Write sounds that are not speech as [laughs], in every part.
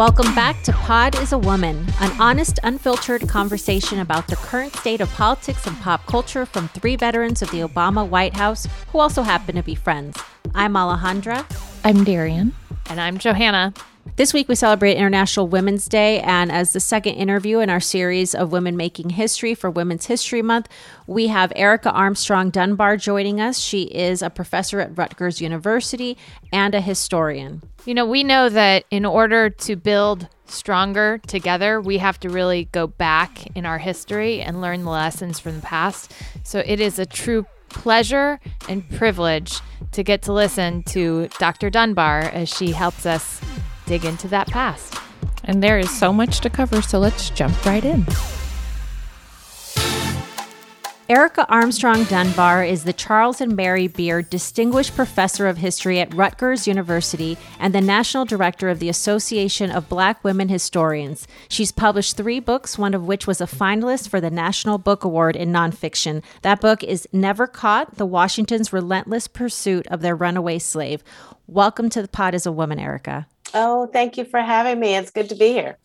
Welcome back to Pod is a Woman, an honest, unfiltered conversation about the current state of politics and pop culture from three veterans of the Obama White House who also happen to be friends. I'm Alejandra. I'm Darian. And I'm Johanna. This week we celebrate International Women's Day, and as the second interview in our series of Women Making History for Women's History Month, we have Erica Armstrong Dunbar joining us. She is a professor at Rutgers University and a historian. You know, we know that in order to build stronger together, we have to really go back in our history and learn the lessons from the past. So it is a true pleasure and privilege to get to listen to Dr. Dunbar as she helps us dig into that past. And there is so much to cover, so let's jump right in. Erica Armstrong Dunbar is the Charles and Mary Beard Distinguished Professor of History at Rutgers University and the National Director of the Association of Black Women Historians. She's published three books, one of which was a finalist for the National Book Award in nonfiction. That book is Never Caught The Washington's Relentless Pursuit of Their Runaway Slave. Welcome to the Pod is a Woman, Erica. Oh, thank you for having me. It's good to be here.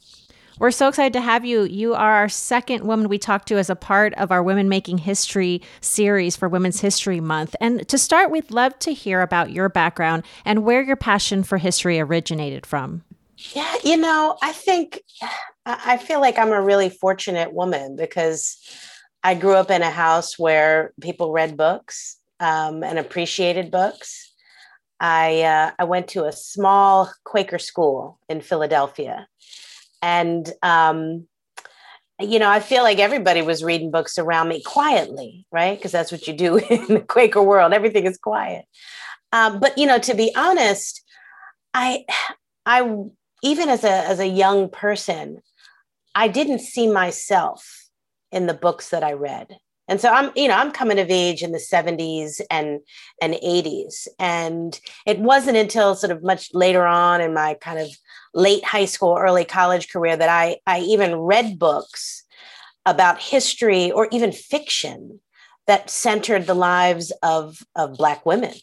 We're so excited to have you. You are our second woman we talked to as a part of our Women Making History series for Women's History Month. And to start, we'd love to hear about your background and where your passion for history originated from. Yeah, you know, I think I feel like I'm a really fortunate woman because I grew up in a house where people read books um, and appreciated books. I uh, I went to a small Quaker school in Philadelphia, and um, you know I feel like everybody was reading books around me quietly, right? Because that's what you do [laughs] in the Quaker world. Everything is quiet. Um, but you know, to be honest, I I even as a as a young person, I didn't see myself in the books that I read. And so I'm, you know, I'm coming of age in the 70s and and 80s. And it wasn't until sort of much later on in my kind of late high school, early college career that I I even read books about history or even fiction that centered the lives of, of Black women.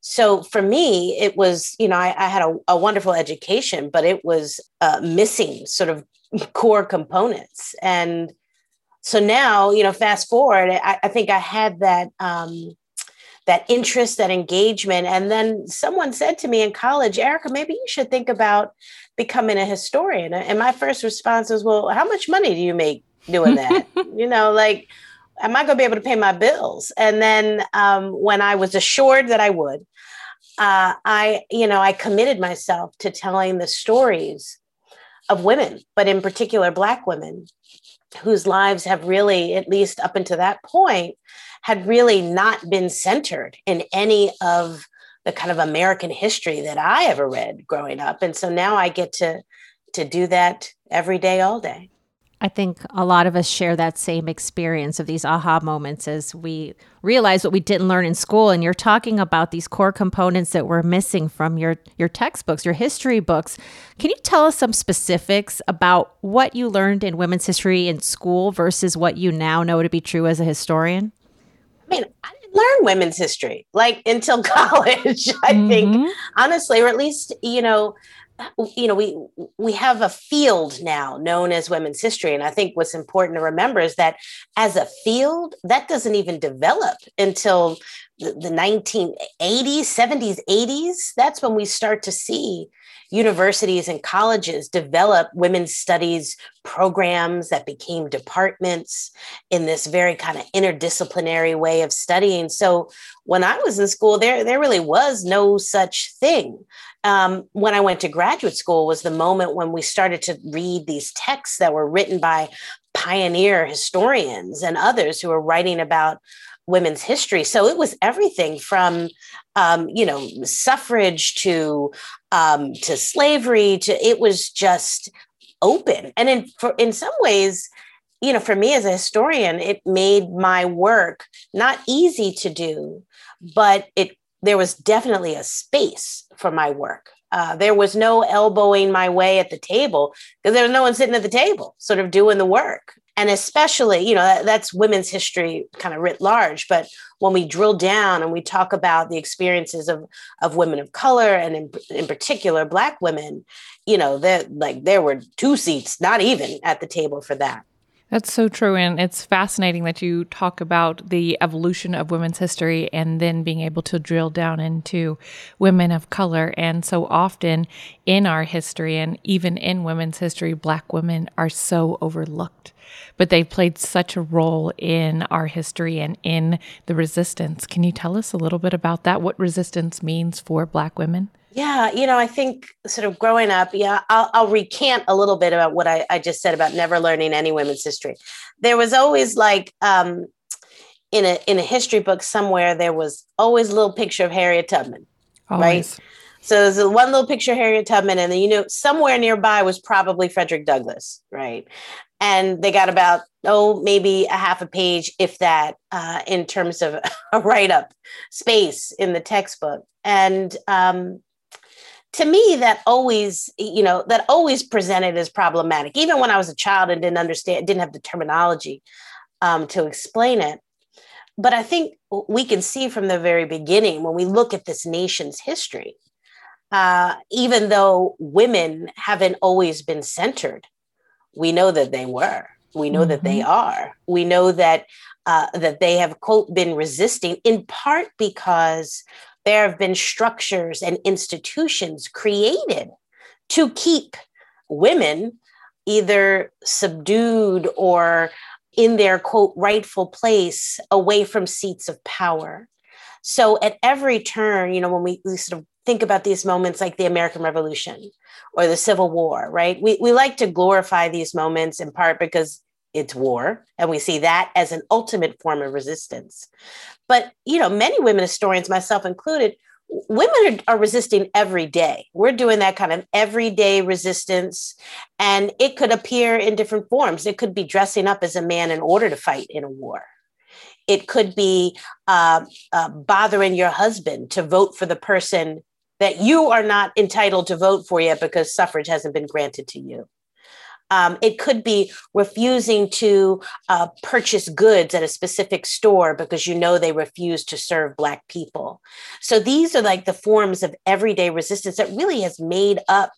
So for me, it was, you know, I, I had a, a, wonderful education, but it was uh, missing sort of [laughs] core components. And so now you know fast forward i, I think i had that um, that interest that engagement. And then someone said to me in college erica maybe you should think about becoming a historian. And my first response was well how much money do you make doing that? [laughs] You know like am i going to be able to pay my bills? And then um, when i was assured that i would uh, i you know i committed myself to telling the stories of women but in particular black women whose lives have really, at least up until that point, had really not been centered in any of the kind of American history that I ever read growing up. And so now I get to to do that every day, all day. I think a lot of us share that same experience of these aha moments as we realize what we didn't learn in school. And you're talking about these core components that were missing from your, your textbooks, your history books. Can you tell us some specifics about what you learned in women's history in school versus what you now know to be true as a historian? I mean, I didn't learn women's history like [laughs] until [laughs] college, I mm-hmm. think, honestly, or at least, you know, you know we we have a field now known as women's history. And i think what's important to remember is that as a field that doesn't even develop until the, the 1980s 70s 80s that's when we start to see universities and colleges develop women's studies programs that became departments in this very kind of interdisciplinary way of studying. So when I was in school, there, there really was no such thing. Um, when I went to graduate school was the moment when we started to read these texts that were written by pioneer historians and others who were writing about women's history. So it was everything from, um, you know, suffrage to um, to slavery to it was just open. And in for in some ways, you know, for me as a historian, it made my work not easy to do, but it there was definitely a space for my work. Uh, there was no elbowing my way at the table because there was no one sitting at the table, sort of doing the work. And especially you know that, that's women's history kind of writ large but when we drill down and we talk about the experiences of of women of color and in, in particular black women you know that like there were two seats not even at the table for that that's so true. And it's fascinating that you talk about the evolution of women's history and then being able to drill down into women of color. And so often in our history and even in women's history, Black women are so overlooked. But they've played such a role in our history and in the resistance. Can you tell us a little bit about that? What resistance means for Black women? Yeah, you know, I think sort of growing up, yeah, I'll, I'll recant a little bit about what I, I, just said about never learning any women's history. There was always like um, in a in a history book somewhere, there was always a little picture of Harriet Tubman, always. right? So there's one little picture of Harriet Tubman, and then you know somewhere nearby was probably Frederick Douglass, right? And they got about oh maybe a half a page, if that, uh, in terms of [laughs] a write up space in the textbook, and um, to me that always you know that always presented as problematic even when i was a child and didn't understand didn't have the terminology um, to explain it but i think we can see from the very beginning when we look at this nation's history uh, even though women haven't always been centered we know that they were we know mm-hmm. that they mm-hmm. are we know that uh, that they have quote been resisting in part because there have been structures and institutions created to keep women either subdued or in their quote rightful place away from seats of power. So at every turn, you know, when we, we sort of think about these moments like the American Revolution or the Civil War, right? We, we like to glorify these moments in part because it's war and we see that as an ultimate form of resistance. But you know many women historians myself included women are, are, resisting every day. We're doing that kind of everyday resistance and it could appear in different forms. It could be dressing up as a man in order to fight in a war. It could be uh, uh, bothering your husband to vote for the person that you are not entitled to vote for yet because suffrage hasn't been granted to you um, it could be refusing to uh, purchase goods at a specific store because you know they refuse to serve Black people. So these are like the forms of everyday resistance that really has made up.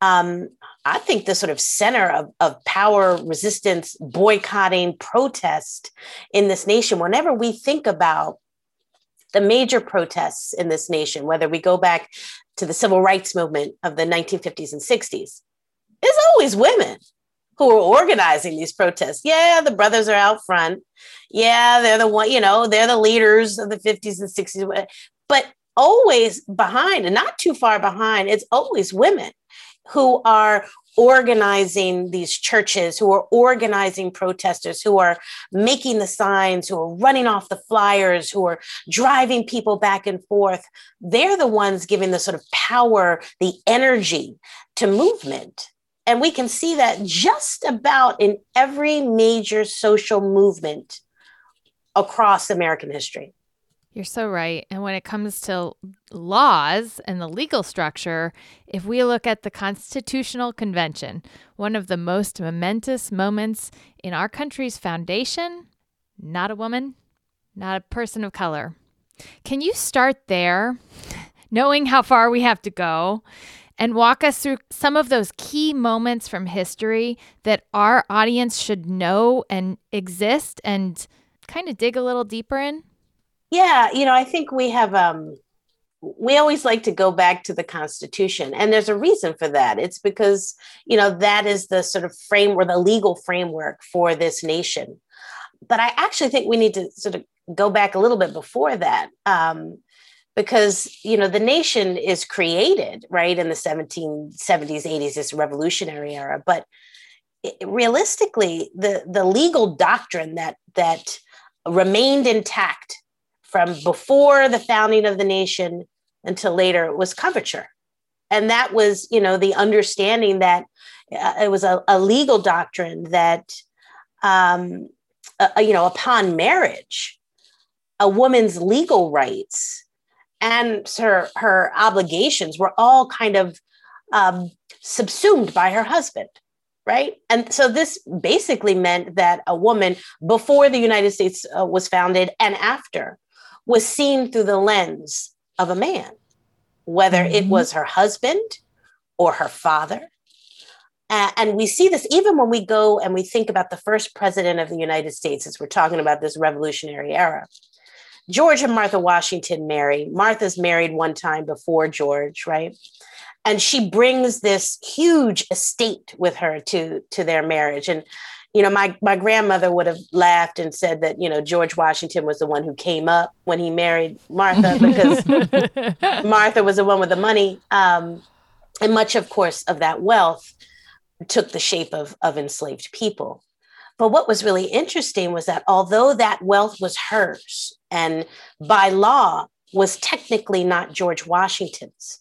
Um, I think the sort of center of, of power, resistance, boycotting, protest in this nation. Whenever we think about the major protests in this nation, whether we go back to the civil rights movement of the 1950s and 60s, it's always women who are organizing these protests. Yeah, the brothers are out front. Yeah, they're the one, you know, they're the leaders of the 50s and 60s. But always behind and not too far behind, it's always women who are organizing these churches, who are organizing protesters, who are making the signs, who are running off the flyers, who are driving people back and forth. They're the ones giving the sort of power, the energy to movement. And we can see that just about in every major social movement across American history. You're so right. And when it comes to laws and the legal structure, if we look at the Constitutional Convention, one of the most momentous moments in our country's foundation, not a woman, not a person of color. Can you start there, [laughs] knowing how far we have to go? And walk us through some of those key moments from history that our audience should know and exist and kind of dig a little deeper in? Yeah, you know, I think we have um we always like to go back to the constitution and there's a reason for that it's because you know that is the sort of frame or the legal framework for this nation but i actually think we need to sort of go back a little bit before that um, because you know the nation is created right in the 1770s 80s this revolutionary era but realistically the the legal doctrine that that remained intact from before the founding of the nation until later was coverture. And that was you know the understanding that uh, it was a, a, legal doctrine that um, uh, you know upon marriage a woman's legal rights and her her obligations were all kind of um, subsumed by her husband right? And so this basically meant that a woman before the United States uh, was founded and after was seen through the lens of a man, whether mm-hmm. it was her husband or her father. Uh, and we see this even when we go and we think about the first president of the United States, as we're talking about this revolutionary era. George and Martha Washington marry. Martha's married one time before George, right? and she brings this huge estate with her to to their marriage and you know my my grandmother would have laughed and said that you know George Washington was the one who came up when he married Martha [laughs] because Martha was the one with the money um, and much of course of that wealth took the shape of of enslaved people but what was really interesting was that although that wealth was hers and by law was technically not George Washington's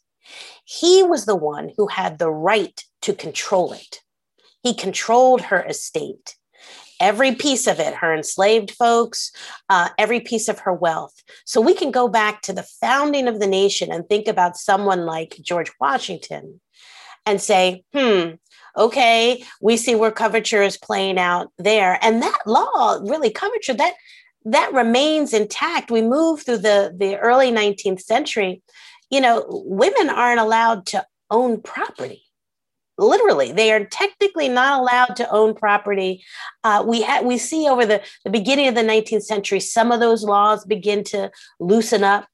he was the one who had the right to control it. He controlled her estate, every piece of it, her enslaved folks, uh, every piece of her wealth. So we can go back to the founding of the nation and think about someone like George Washington and say, hmm, okay, we see where coverture is playing out there. And that law, really, coverture, that that remains intact. We move through the, the early 19th century you know, women aren't allowed to own property. Literally, they are technically not allowed to own property. Uh, we ha- we see over the, the beginning of the 19th century, some of those laws begin to loosen up.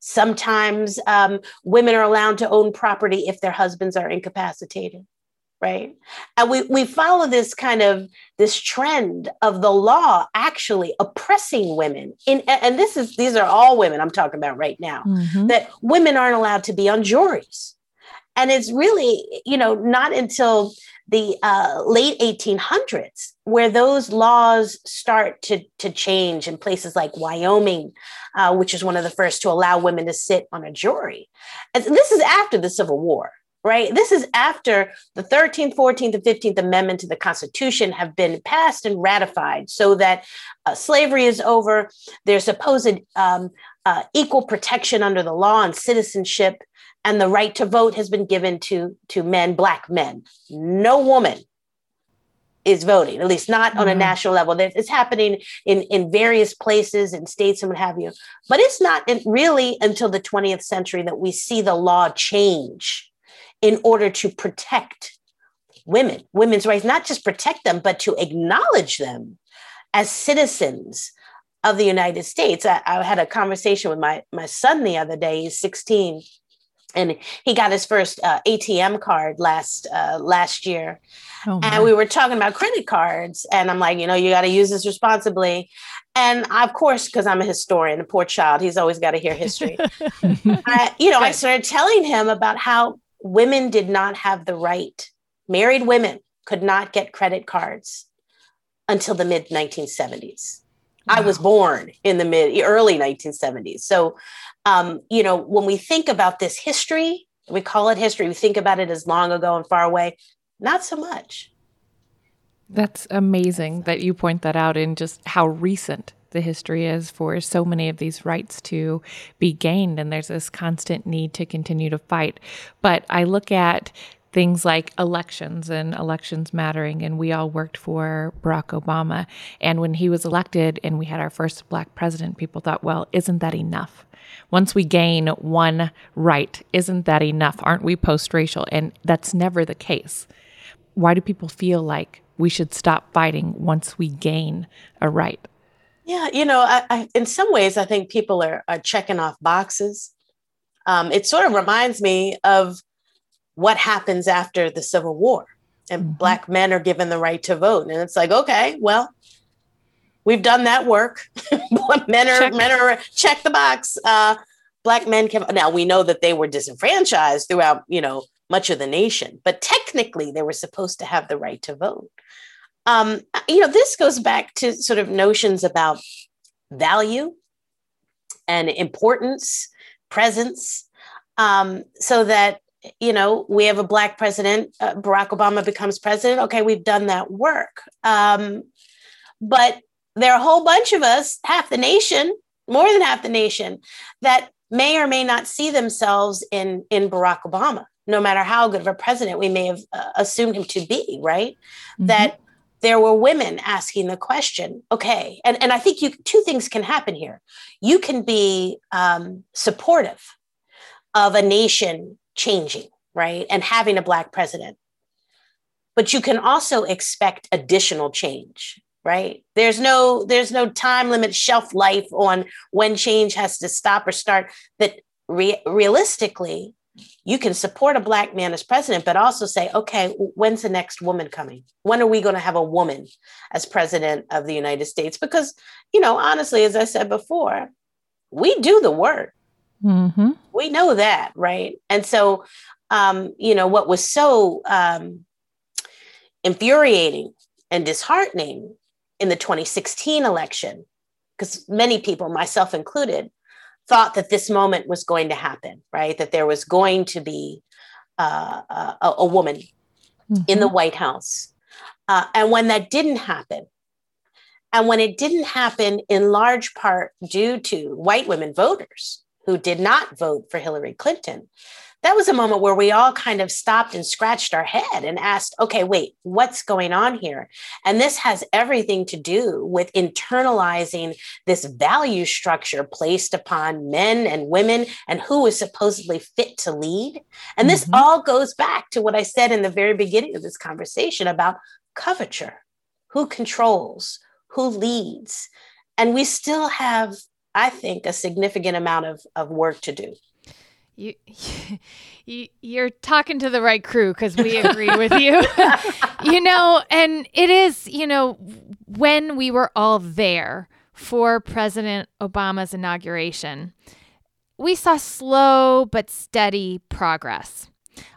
Sometimes um, women are allowed to own property if their husbands are incapacitated right? And we we follow this kind of this trend of the law actually oppressing women in and this is these are all women i'm talking about right now mm-hmm. that women aren't allowed to be on juries. And it's really you know not until the uh, late 1800s where those laws start to, to change in places like wyoming uh, which is one of the first to allow women to sit on a jury. And this is after the civil war right? This is after the 13th, 14th, and 15th Amendment to the Constitution have been passed and ratified so that uh, slavery is over. There's supposed um, uh, equal protection under the law and citizenship, and the right to vote has been given to, to men, Black men. No woman is voting, at least not on a mm-hmm. national level. It's happening in, in various places and states and what have you. But it's not really until the 20th century that we see the law change in order to protect women, women's rights, not just protect them, but to acknowledge them as citizens of the United States. I, I, had a conversation with my, my son the other day, he's 16, and he got his first uh, ATM card last uh, last year. Oh and we were talking about credit cards, and I'm like, you know, you got to use this responsibly. And of course, because I'm a historian, a poor child, he's always got to hear history. [laughs] I, you know, I started telling him about how women did not have the right, married women could not get credit cards until the mid 1970s. Wow. I was born in the mid early 1970s. So, um, you know, when we think about this history, we call it history, we think about it as long ago and far away, not so much. That's amazing that you point that out in just how recent the history is for so many of these rights to be gained. And there's this constant need to continue to fight. But I look at things like elections and elections mattering. And we all worked for Barack Obama. And when he was elected and we had our first black president, people thought, well, isn't that enough? Once we gain one right, isn't that enough? Aren't we post racial? And that's never the case. Why do people feel like we should stop fighting once we gain a right? Yeah, you know, I, I, in some ways, I think people are, are checking off boxes. Um, it sort of reminds me of what happens after the Civil War, and mm-hmm. Black men are given the right to vote, and it's like, okay, well, we've done that work. [laughs] men are check. men are check the box. Uh, black men can now we know that they were disenfranchised throughout, you know, much of the nation, but technically they were supposed to have the right to vote um, you know, this goes back to sort of notions about value and importance, presence, um, so that you know we have a black president. Uh, Barack Obama becomes president. Okay, we've done that work, um, but there are a whole bunch of us, half the nation, more than half the nation, that may or may not see themselves in in Barack Obama no matter how good of a president we may have uh, assumed him to be, right? Mm-hmm. That there were women asking the question, okay, and, and I think you two things can happen here. You can be um, supportive of a nation changing, right? And having a black president. But you can also expect additional change right there's no there's no time limit shelf life on when change has to stop or start that re- realistically you can support a black man as president but also say okay when's the next woman coming? When are we going to have a woman as president of the united states? Because you know honestly as i said before we do the work. Mm-hmm. we know that right? And so um, you know what was so um, infuriating and disheartening in the 2016 election, because many people, myself included, thought that this moment was going to happen, right? That there was going to be uh, a, a, woman mm-hmm. in the mm-hmm. White House. Uh, and when that didn't happen, and when it didn't happen in large part due to white women voters who did not vote for Hillary Clinton, that was a moment where we all kind of stopped and scratched our head and asked, okay, wait, what's going on here? And this has everything to do with internalizing this value structure placed upon men and women and who is supposedly fit to lead. And this mm-hmm. all goes back to what I said in the very beginning of this conversation about coverture who controls, who leads. And we still have, I think, a significant amount of, of work to do you, [laughs] you you're talking to the right crew because we agree with you. [laughs] You know and it is you know when we were all there for president obama's inauguration we saw slow but steady progress.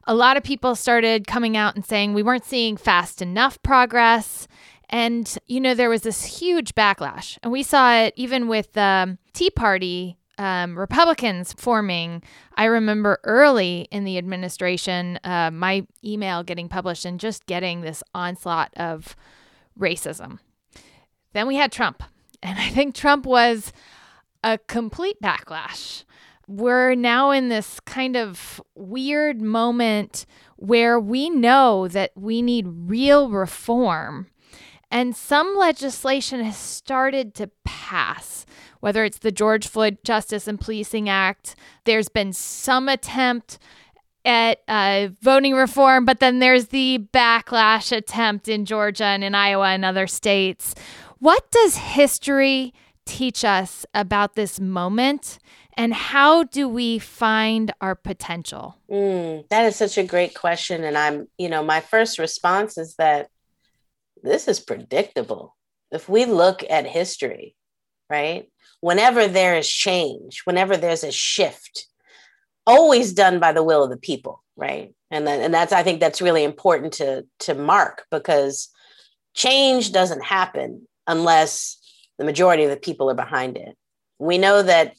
A lot of people started coming out and saying we weren't seeing fast enough progress. And you know there was this huge backlash. And we saw it even with the tea party um, Republicans forming. I remember early in the administration, uh, my email getting published and just getting this onslaught of racism. Then we had Trump, [laughs] and I think Trump was a complete backlash. We're now in this kind of weird moment where we know that we need real reform. And some legislation has started to pass whether it's the George Floyd Justice and Policing Act, there's been some attempt at uh, voting reform, but then there's the backlash attempt in Georgia and in Iowa and other states. What does history teach us about this moment? And how do we find our potential? Mm, that is such a great question. And I'm, you know, my first response is that this is predictable. If we look at history, right? whenever there is change, whenever there's a shift, always done by the will of the people, right? And then, and that's I think that's really important to to mark because change doesn't happen unless the majority of the people are behind it. We know that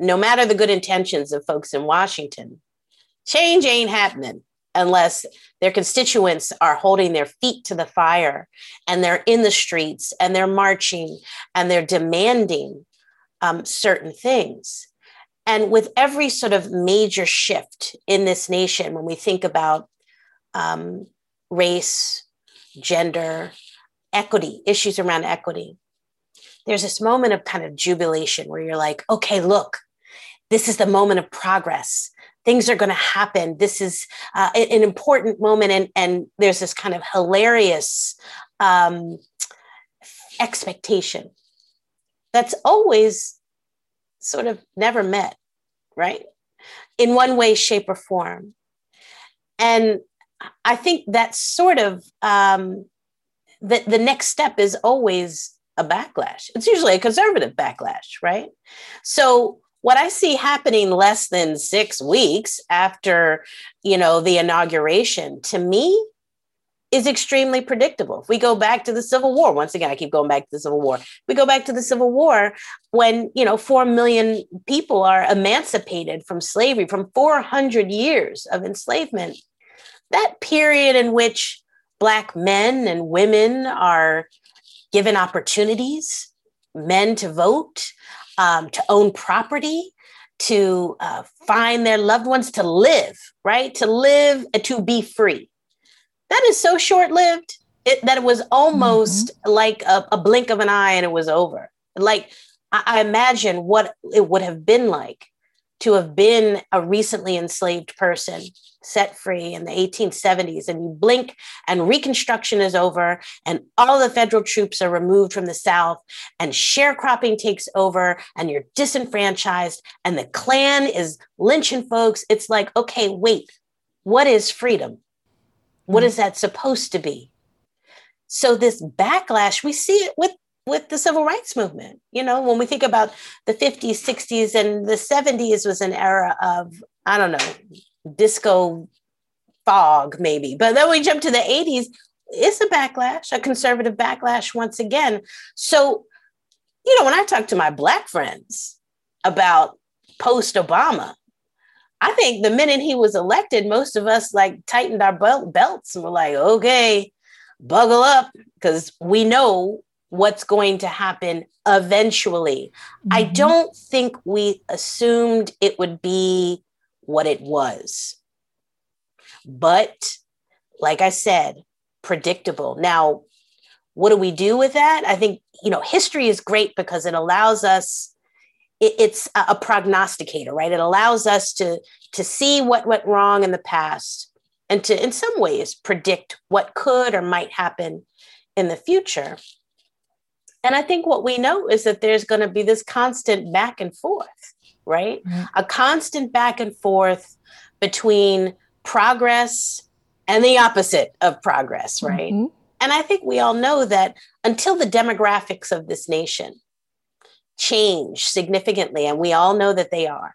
no matter the good intentions of folks in Washington, change ain't happening unless their constituents are holding their feet to the fire and they're in the streets and they're marching and they're demanding um, certain things. And with every sort of major shift in this nation, when we think about um, race, gender, equity, issues around equity, there's this moment of kind of jubilation where you're like, okay, look, this is the moment of progress. Things are going to happen. This is uh, an important moment. And, and there's this kind of hilarious um, expectation that's always sort of never met, right? In one way, shape, or form. And I think that's sort of um, the, the next step is always a backlash. It's usually a conservative backlash, right? So what I see happening less than six weeks after, you know, the inauguration, to me, is extremely predictable. If we go back to the Civil War, once again, I keep going back to the Civil War. We go back to the Civil War when, you know, 4 million people are emancipated from slavery, from 400 years of enslavement. That period in which Black men and women are given opportunities, men to vote, um, to own property, to uh, find their loved ones, to live, right? To live, to be free. That is so short lived that it was almost mm-hmm. like a, a, blink of an eye and it was over. Like I, I imagine what it would have been like to have been a recently enslaved person set free in the 1870s and you blink and reconstruction is over and all the federal troops are removed from the south and sharecropping takes over and you're disenfranchised and the klan is lynching folks. It's like okay wait what is freedom? What mm-hmm. is that supposed to be? So this backlash we see it with with the civil rights movement. You know, when we think about the 50s, 60s, and the 70s was an era of, I don't know, disco fog, maybe. But then we jump to the 80s, it's a backlash, a conservative backlash once again. So, you know, when I talk to my Black friends about post Obama, I think the minute he was elected, most of us like tightened our belt belts and were like, okay, buckle up, because we know what's going to happen eventually. Mm-hmm. I don't think we assumed it would be what it was. But like I said, predictable. Now, what do we do with that? I think, you know, history is great because it allows us it, it's a, a prognosticator, right? It allows us to to see what went wrong in the past and to in some ways predict what could or might happen in the future. And I think what we know is that there's going to be this constant back and forth, right? Mm-hmm. A constant back and forth between progress and the opposite of progress, right? Mm-hmm. And I think we all know that until the demographics of this nation change significantly, and we all know that they are,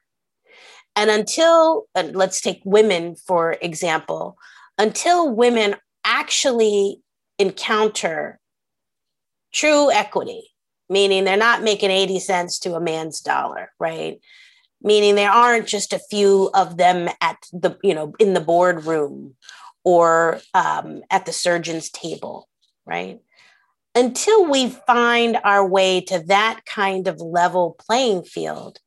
and until, let's take women for example, until women actually encounter true equity, meaning they're not making 80 cents to a man's dollar, right? Meaning there aren't just a few of them at the, you know, in the boardroom or um, at the surgeon's table, right? Until we find our way to that kind of level playing field,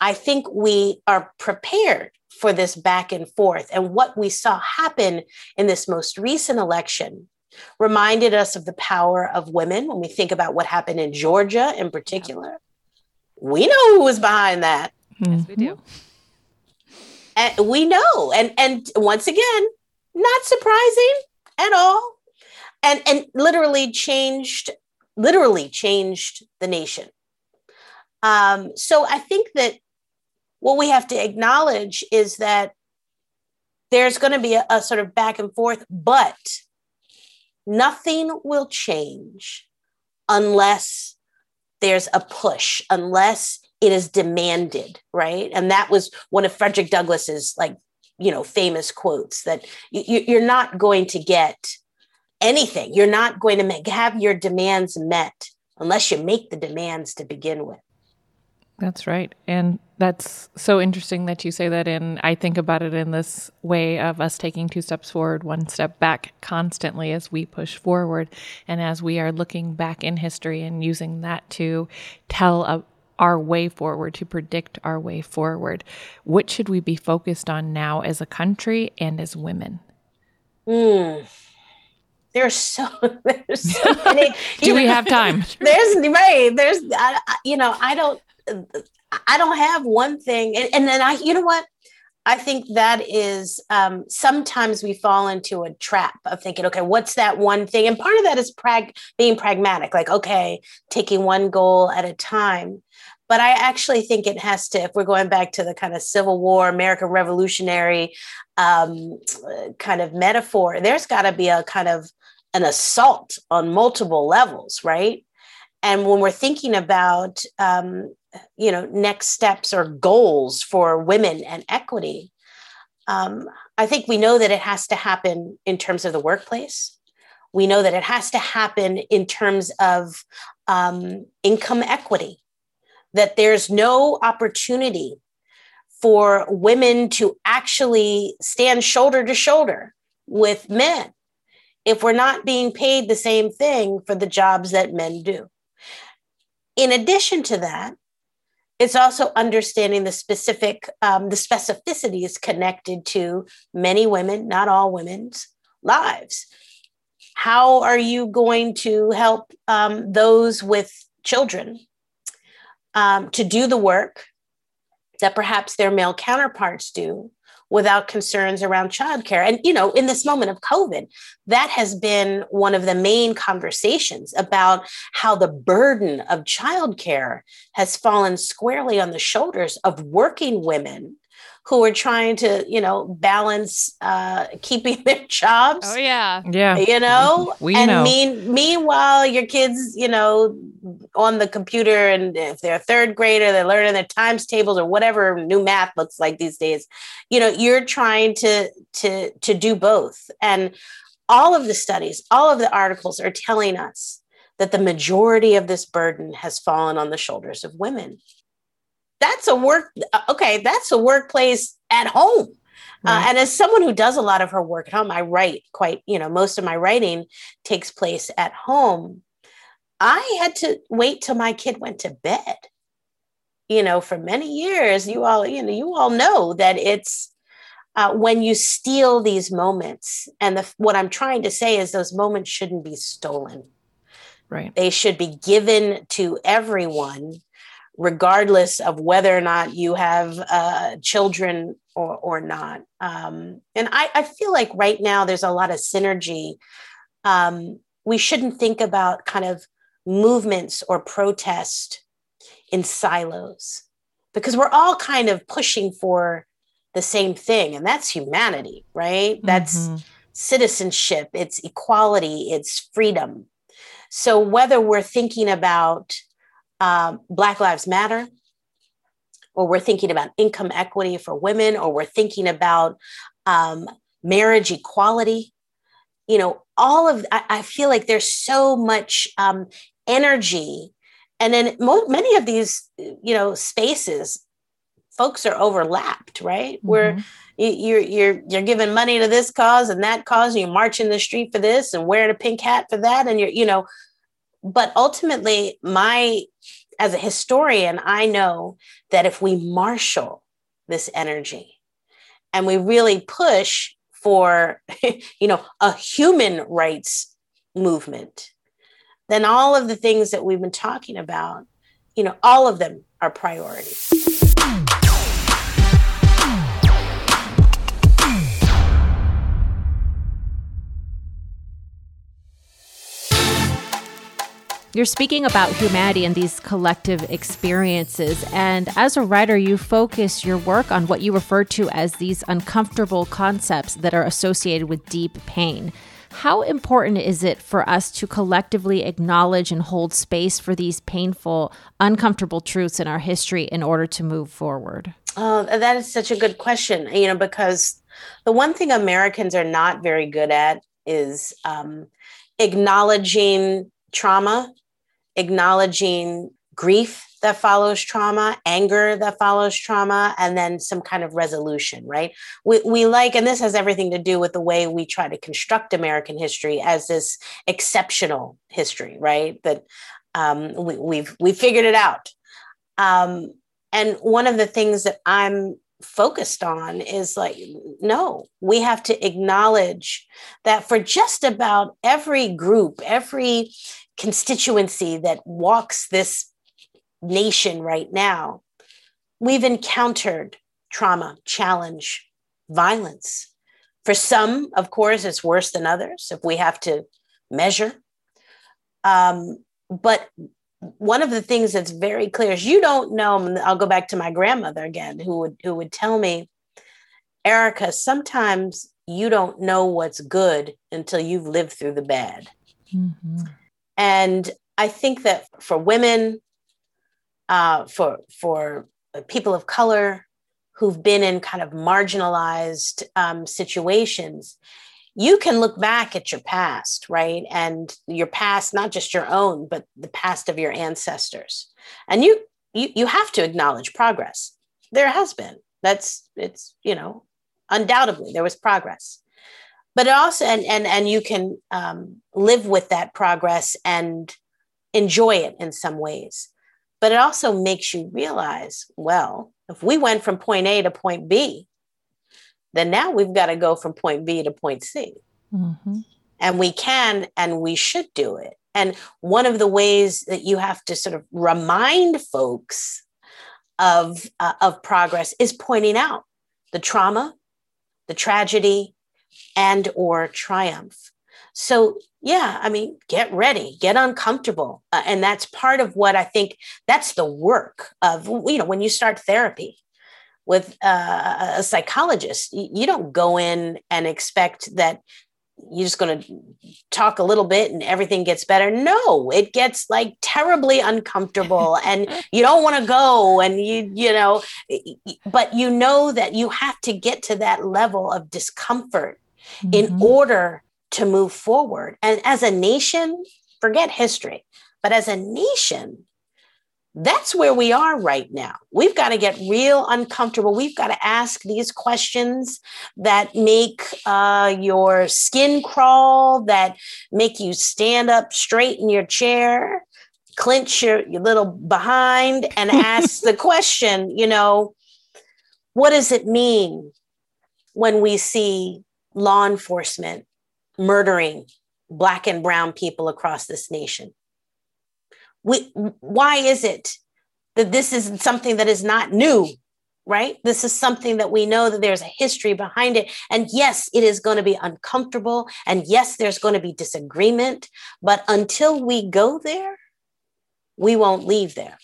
I think we are prepared for this back and forth. And what we saw happen in this most recent election reminded us of the power of women when we think about what happened in Georgia in particular. We know who was behind that. Yes, we do. And we know. And and once again, not surprising at all. And and literally changed literally changed the nation. Um, so I think that what we have to acknowledge is that there's going to be a, a sort of back and forth, but nothing will change unless there's a push, unless it is demanded, right? And that was one of Frederick Douglass's like, you know, famous quotes that you, are not going to get anything. You're not going to make, have your demands met unless you make the demands to begin with. That's right. And that's so interesting that you say that. And I think about it in this way of us taking two steps forward, one step back constantly as we push forward. And as we are looking back in history and using that to tell a, our way forward, to predict our way forward. What should we be focused on now as a country and as women? Mm there's so [laughs] there's so [laughs] many. Do we know, have time? [laughs] There's right. There's I, you know I don't I don't have one thing. And, and then I, you know what? I think that is um, sometimes we fall into a trap of thinking, okay, what's that one thing? And part of that is prag- being pragmatic, like, okay, taking one goal at a time. But I actually think it has to, if we're going back to the kind of Civil War, American Revolutionary um, kind of metaphor, there's got to be a kind of an assault on multiple levels, right? And when we're thinking about um, you know next steps or goals for women and equity um, i think we know that it has to happen in terms of the workplace. We know that it has to happen in terms of um, income equity that there's no opportunity for women to actually stand shoulder to shoulder with men if we're not being paid the same thing for the jobs that men do. In addition to that it's also understanding the specific um, the specificities connected to many women not all women's lives. How are you going to help um, those with children um, to do the work that perhaps their male counterparts do without concerns around childcare. And, you know, in this moment of COVID, that has been one of the main conversations about how the burden of childcare has fallen squarely on the shoulders of working women who are trying to, you know, balance uh, keeping [laughs] their jobs. Oh yeah, yeah. You know, we and know. Mean, meanwhile, your kids, you know, on the computer, and if they're a third grader, they're learning their times tables or whatever new math looks like these days. You know, you're trying to to to do both, and all of the studies, all of the articles are telling us that the majority of this burden has fallen on the shoulders of women that's a work uh, okay that's a workplace at home. Uh, uh, and as someone who does a lot of her work at home i write quite you know most of my writing takes place at home. I had to wait till my kid went to bed. You know for many years you all you know you all know that it's uh, when you steal these moments and the, what i'm trying to say is those moments shouldn't be stolen. Right. They should be given to everyone regardless of whether or not you have uh, children or, or not. Um, and I, I, feel like right now there's a lot of synergy. Um, we shouldn't think about kind of movements or protest in silos because we're all kind of pushing for the same thing, and that's humanity, right? That's mm-hmm. citizenship, it's equality, it's freedom. So whether we're thinking about um, Black Lives Matter, or we're thinking about income equity for women, or we're thinking about um, marriage equality. You know, all of I, I feel like there's so much um, energy, and then mo- many of these, you know, spaces, folks are overlapped, right? Mm-hmm. Where you're you're you're giving money to this cause and that cause, and you're marching the street for this and wearing a pink hat for that, and you're you know but ultimately my as a historian i know that if we marshal this energy and we really push for [laughs] you know a human rights movement then all of the things that we've been talking about you know all of them are priorities You're speaking about humanity and these collective experiences. And as a writer, you focus your work on what you refer to as these uncomfortable concepts that are associated with deep pain. How important is it for us to collectively acknowledge and hold space for these painful, uncomfortable truths in our history in order to move forward? Oh, that is such a good question, you know, because the one thing Americans are not very good at is um, acknowledging trauma acknowledging grief that follows trauma, anger that follows trauma, and then some kind of resolution, right? We, we like, and this has everything to do with the way we try to construct American history as this exceptional history, right? That um, we, we've we figured it out. Um, and one of the things that I'm focused on is like, no, we have to acknowledge that for just about every group, every constituency that walks this nation right now, we've encountered trauma, challenge, violence. For some, of course, it's worse than others if we have to measure. Um, but one of the things that's very clear is you don't know. I'll go back to my grandmother again, who would who would tell me, Erica, sometimes you don't know what's good until you've lived through the bad. Mm-hmm. And I think that for women, uh, for for people of color who've been in kind of marginalized um, situations, you can look back at your past, right? And your past, not just your own, but the past of your ancestors. And you you you have to acknowledge progress. There has been. That's it's, you know, undoubtedly there was progress but it also and and and you can um, live with that progress and enjoy it in some ways but it also makes you realize well, if we went from point A to point B, then now we've got to go from point B to point C. Mm-hmm. And we can and we should do it. And one of the ways that you have to sort of remind folks of, uh, of progress is pointing out the trauma, the tragedy, and or triumph. So yeah, I mean, get ready, get uncomfortable. Uh, and that's part of what I think that's the work of, you know, when you start therapy with uh, a psychologist, you don't go in and expect that you're just going to talk a little bit and everything gets better. No, it gets like terribly uncomfortable [laughs] and you don't want to go and you, you know, but you know that you have to get to that level of discomfort mm-hmm. in order to move forward. And as a nation, forget history, but as a nation, that's where we are right now. We've got to get real uncomfortable. We've got to ask these questions that make uh, your skin crawl, that make you stand up straight in your chair, clench your, your little behind, and [laughs] ask the question, you know, what does it mean when we see law enforcement murdering Black and Brown people across this nation? we, why is it that this is something that is not new right? This is something that we know that there's a history behind it. And yes it is going to be uncomfortable. And yes there's going to be disagreement. But until we go there we won't leave there.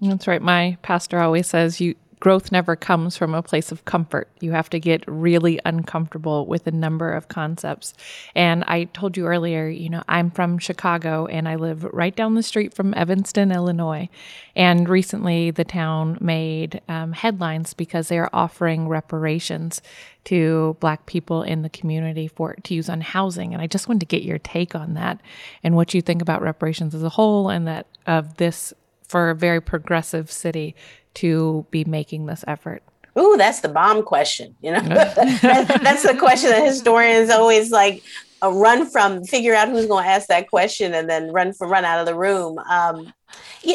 That's right. My pastor always says you growth never comes from a place of comfort. You have to get really uncomfortable with a number of concepts. And I told you earlier, you know, I'm from Chicago and I live right down the street from Evanston, Illinois. And recently the town made um, headlines because they are offering reparations to Black people in the community for to use on housing. And I just wanted to get your take on that and what you think about reparations as a whole and that of this for a very progressive city to be making this effort? Ooh, that's the bomb question. You know, [laughs] that's the question that historians always like uh, run from. Figure out who's going to ask that question, and then run for run out of the room. Um,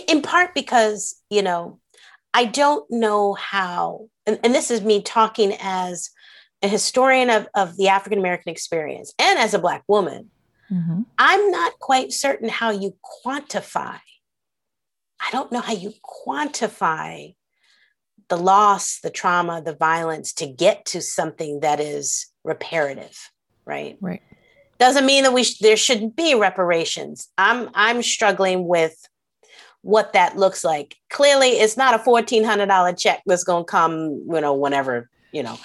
in part because you know, I don't know how, and, and this is me talking as a historian of, of the African American experience and as a Black woman. Mm-hmm. I'm not quite certain how you quantify I don't know how you quantify the loss, the trauma, the violence to get to something that is reparative, right? Right. Doesn't mean that we sh- there shouldn't be reparations. I'm I'm struggling with what that looks like. Clearly, it's not a fourteen hundred dollar check that's going to come, you know, whenever you know.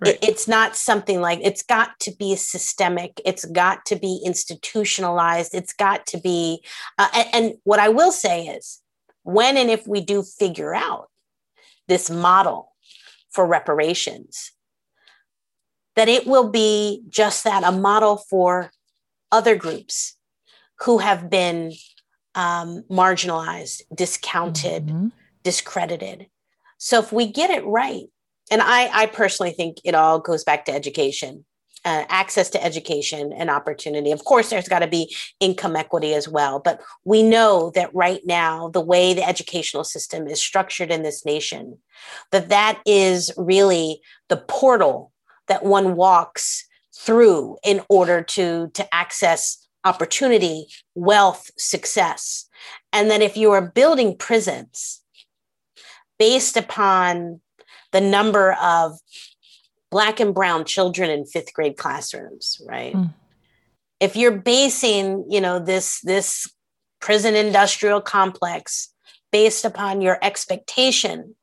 Right. It, it's not something like it's got to be systemic. It's got to be institutionalized. It's got to be. Uh, and, and what I will say is, when and if we do figure out this model for reparations, that it will be just that a model for other groups who have been um, marginalized, discounted, mm-hmm. discredited. So if we get it right, and I, I personally think it all goes back to education uh, access to education and opportunity. Of course, there's got to be income equity as well. But we know that right now, the way the educational system is structured in this nation, that that is really the portal that one walks through in order to, to access opportunity, wealth, success. And that if you are building prisons based upon the number of black and brown children in fifth grade classrooms right? Mm. if you're basing you know this this prison industrial complex based upon your expectation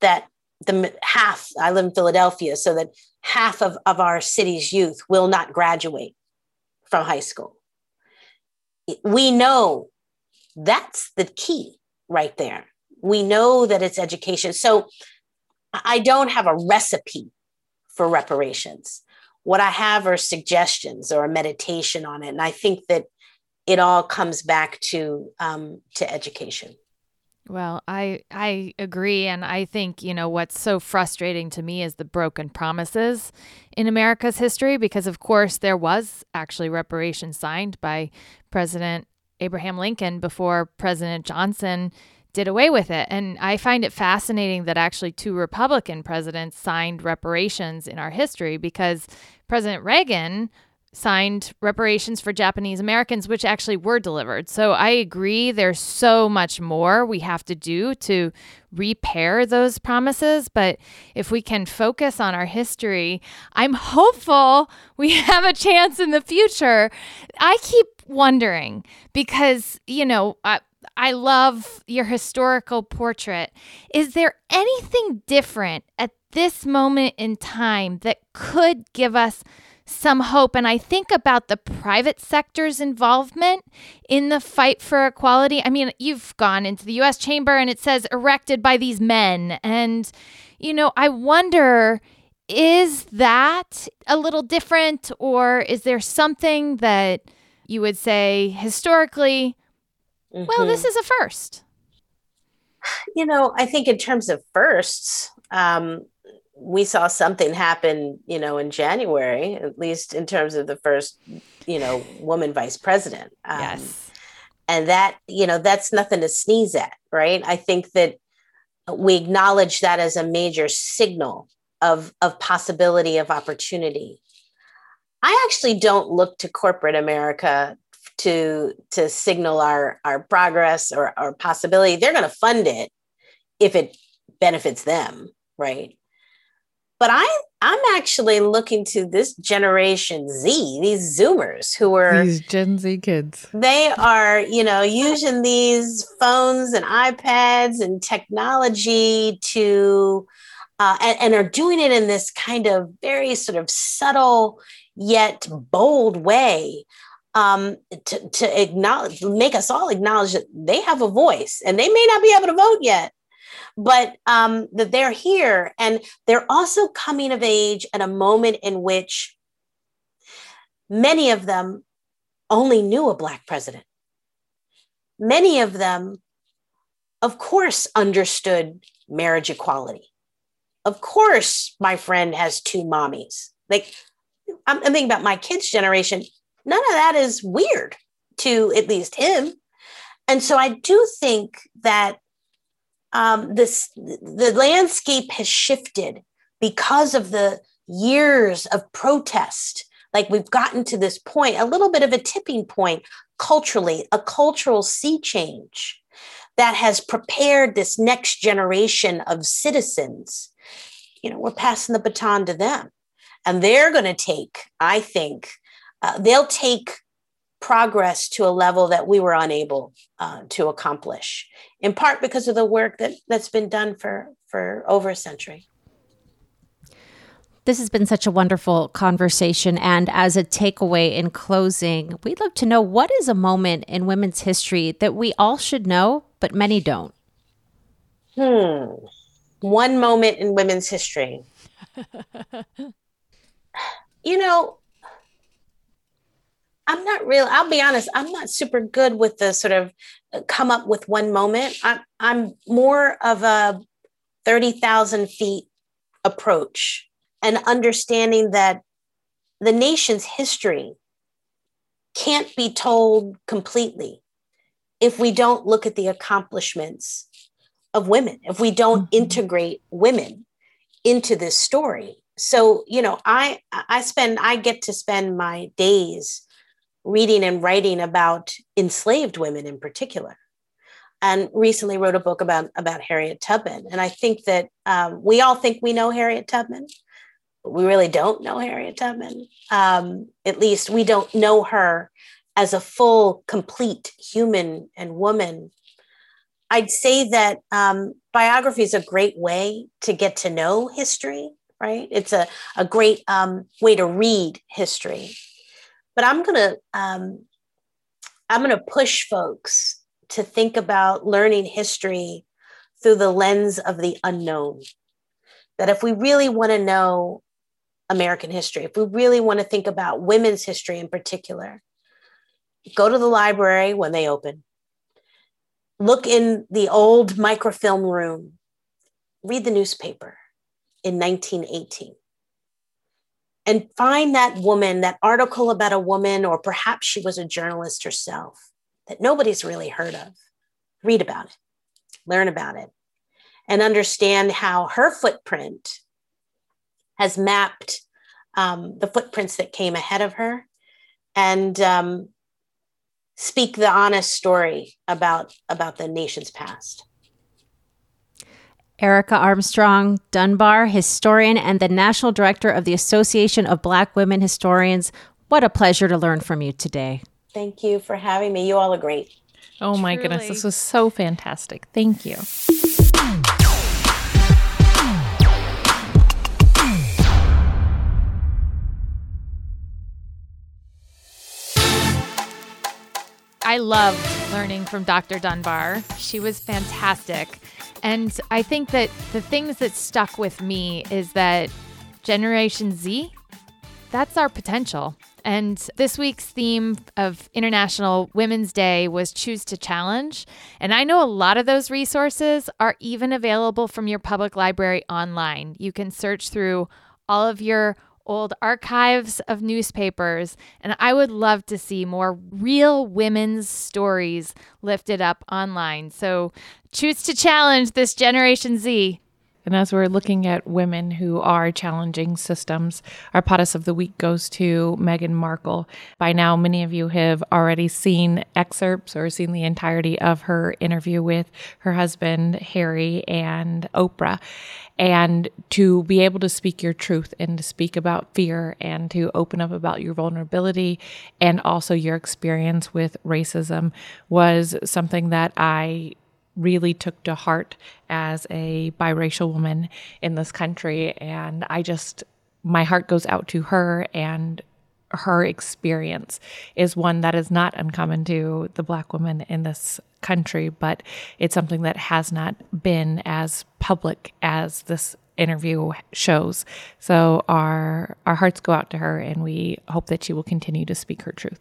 that the half i live in philadelphia so that half of, of our city's youth will not graduate from high school. We know that's the key right there. We know that it's education. So i don't have a recipe for reparations. What I have are suggestions or a meditation on it. And I think that it all comes back to um, to education. Well, I I agree and I think, you know, what's so frustrating to me is the broken promises in America's history because of course there was actually reparations signed by President Abraham Lincoln before President Johnson did away with it. And I find it fascinating that actually two Republican presidents signed reparations in our history because President Reagan signed reparations for Japanese Americans, which actually were delivered. So I agree, there's so much more we have to do to repair those promises. But if we can focus on our history, I'm hopeful we [laughs] have a chance in the future. I keep wondering because, you know, I, I love your historical portrait. Is there anything different at this moment in time that could give us some hope. And I think about the private sector's involvement in the fight for equality. I mean, you've gone into the US chamber and it says erected by these men. And, you know, I wonder is that a little different or is there something that you would say historically, mm-hmm. well, this mm-hmm. is a first? You know, I think in terms of firsts, um, we saw something happen, you know, in January, at least in terms of the first, you know, woman vice president. Um, yes. And that, you know, that's nothing to sneeze at, right? I think that we acknowledge that as a major signal of, of possibility of opportunity. I actually don't look to corporate America to to signal our our progress or, or possibility. They're going to fund it if it benefits them, right? but I I'm actually looking to this generation Z, these Zoomers who are these Gen Z kids. They are, you know, using these phones and iPads and technology to, uh, and, and are doing it in this kind of very sort of subtle yet bold way um, to, to acknowledge, make us all acknowledge that they have a voice and they may not be able to vote yet, but um, that they're here and they're also coming of age at a moment in which many of them only knew a Black president. Many of them, of course, understood marriage equality. Of course, my friend has two mommies. Like, I'm, I'm thinking about my kids' generation. None of that is weird to at least him. And so I do think that um, this the landscape has shifted because of the years of protest like we've gotten to this point a little bit of a tipping point culturally a cultural sea change that has prepared this next generation of citizens you know we're passing the baton to them and they're going to take i think uh, they'll take progress to a level that we were unable uh, to accomplish, in part because of the work that, that's been done for, for over a century. This has been such a wonderful conversation. And as a takeaway in closing, we'd love to know what is a moment in women's history that we all should know, but many don't? Hmm. One moment in women's history. [laughs] you know, I'm not real. I'll be honest. I'm not super good with the sort of uh, come up with one moment. I'm I'm more of a thirty thousand feet approach and understanding that the nation's history can't be told completely if we don't look at the accomplishments of women. If we don't mm-hmm. integrate women into this story. So you know, I I spend I get to spend my days reading and writing about enslaved women in particular. And recently wrote a book about about harriet tubman. And i think that um, we all think we know harriet tubman but we really don't know harriet tubman. Um, at least we don't know her as a full complete human and woman. I'd say that um, biography is a great way to get to know history right? It's a, a great um, way to read history but i'm gonna um, i'm gonna push folks to think about learning history through the lens of the unknown. That if we really want to know american history if we really want to think about women's history in particular go to the library when they open. Look in the old microfilm room. Read the newspaper in 1918 and find that woman, that article about a woman, or perhaps she was a journalist herself that nobody's really heard of. Read about it. learn about it, and understand how her footprint has mapped um, the footprints that came ahead of her and um, speak the honest story about about the nation's past. Erica Armstrong Dunbar, historian and the national director of the Association of Black Women Historians. What a pleasure to learn from you today. Thank you for having me. You all are great. Oh my Truly. goodness, this was so fantastic. Thank you. I loved learning from Dr. Dunbar. She was fantastic. And I think that the things that stuck with me is that Generation Z, that's our potential. And this week's theme of International Women's Day was Choose to Challenge. And I know a lot of those resources are even available from your public library online. You can search through all of your old archives of newspapers, and I would love to see more real women's stories lifted up online. So choose to challenge this Generation Z. And as we're looking at women who are challenging systems, our POTUS of the week goes to Meghan Markle. By now, many of you have already seen excerpts or seen the entirety of her interview with her husband, Harry, and Oprah. And to be able to speak your truth and to speak about fear and to open up about your vulnerability and also your experience with racism was something that I really took to heart as a biracial woman in this country. And I just, my heart goes out to her and her experience is one that is not uncommon to the black woman in this country, but it's something that has not been as public as this interview shows. So our our hearts go out to her and we hope that she will continue to speak her truth.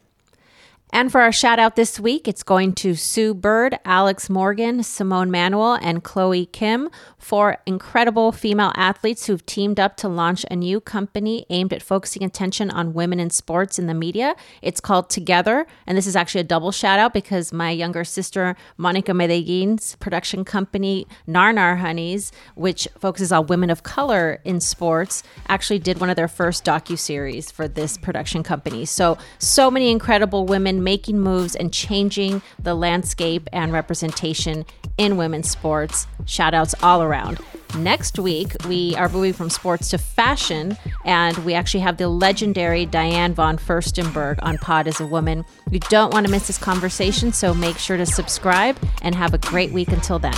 And for our shout out this week, it's going to Sue Bird, Alex Morgan, Simone Manuel, and Chloe Kim, four incredible female athletes who've teamed up to launch a new company aimed at focusing attention on women in sports in the media. It's called Togethxr. And this is actually a double shout out because my younger sister, Monica Medellin's production company, Narnar Honeys, which focuses on women of color in sports, actually did one of their first docu series for this production company. So, so many incredible making moves and changing the landscape and representation in women's sports. Shout outs all around. Next week, we are moving from sports to fashion, and we actually have the legendary Diane von Furstenberg on Pod is a Woman. You don't want to miss this conversation, so make sure to subscribe and have a great week until then.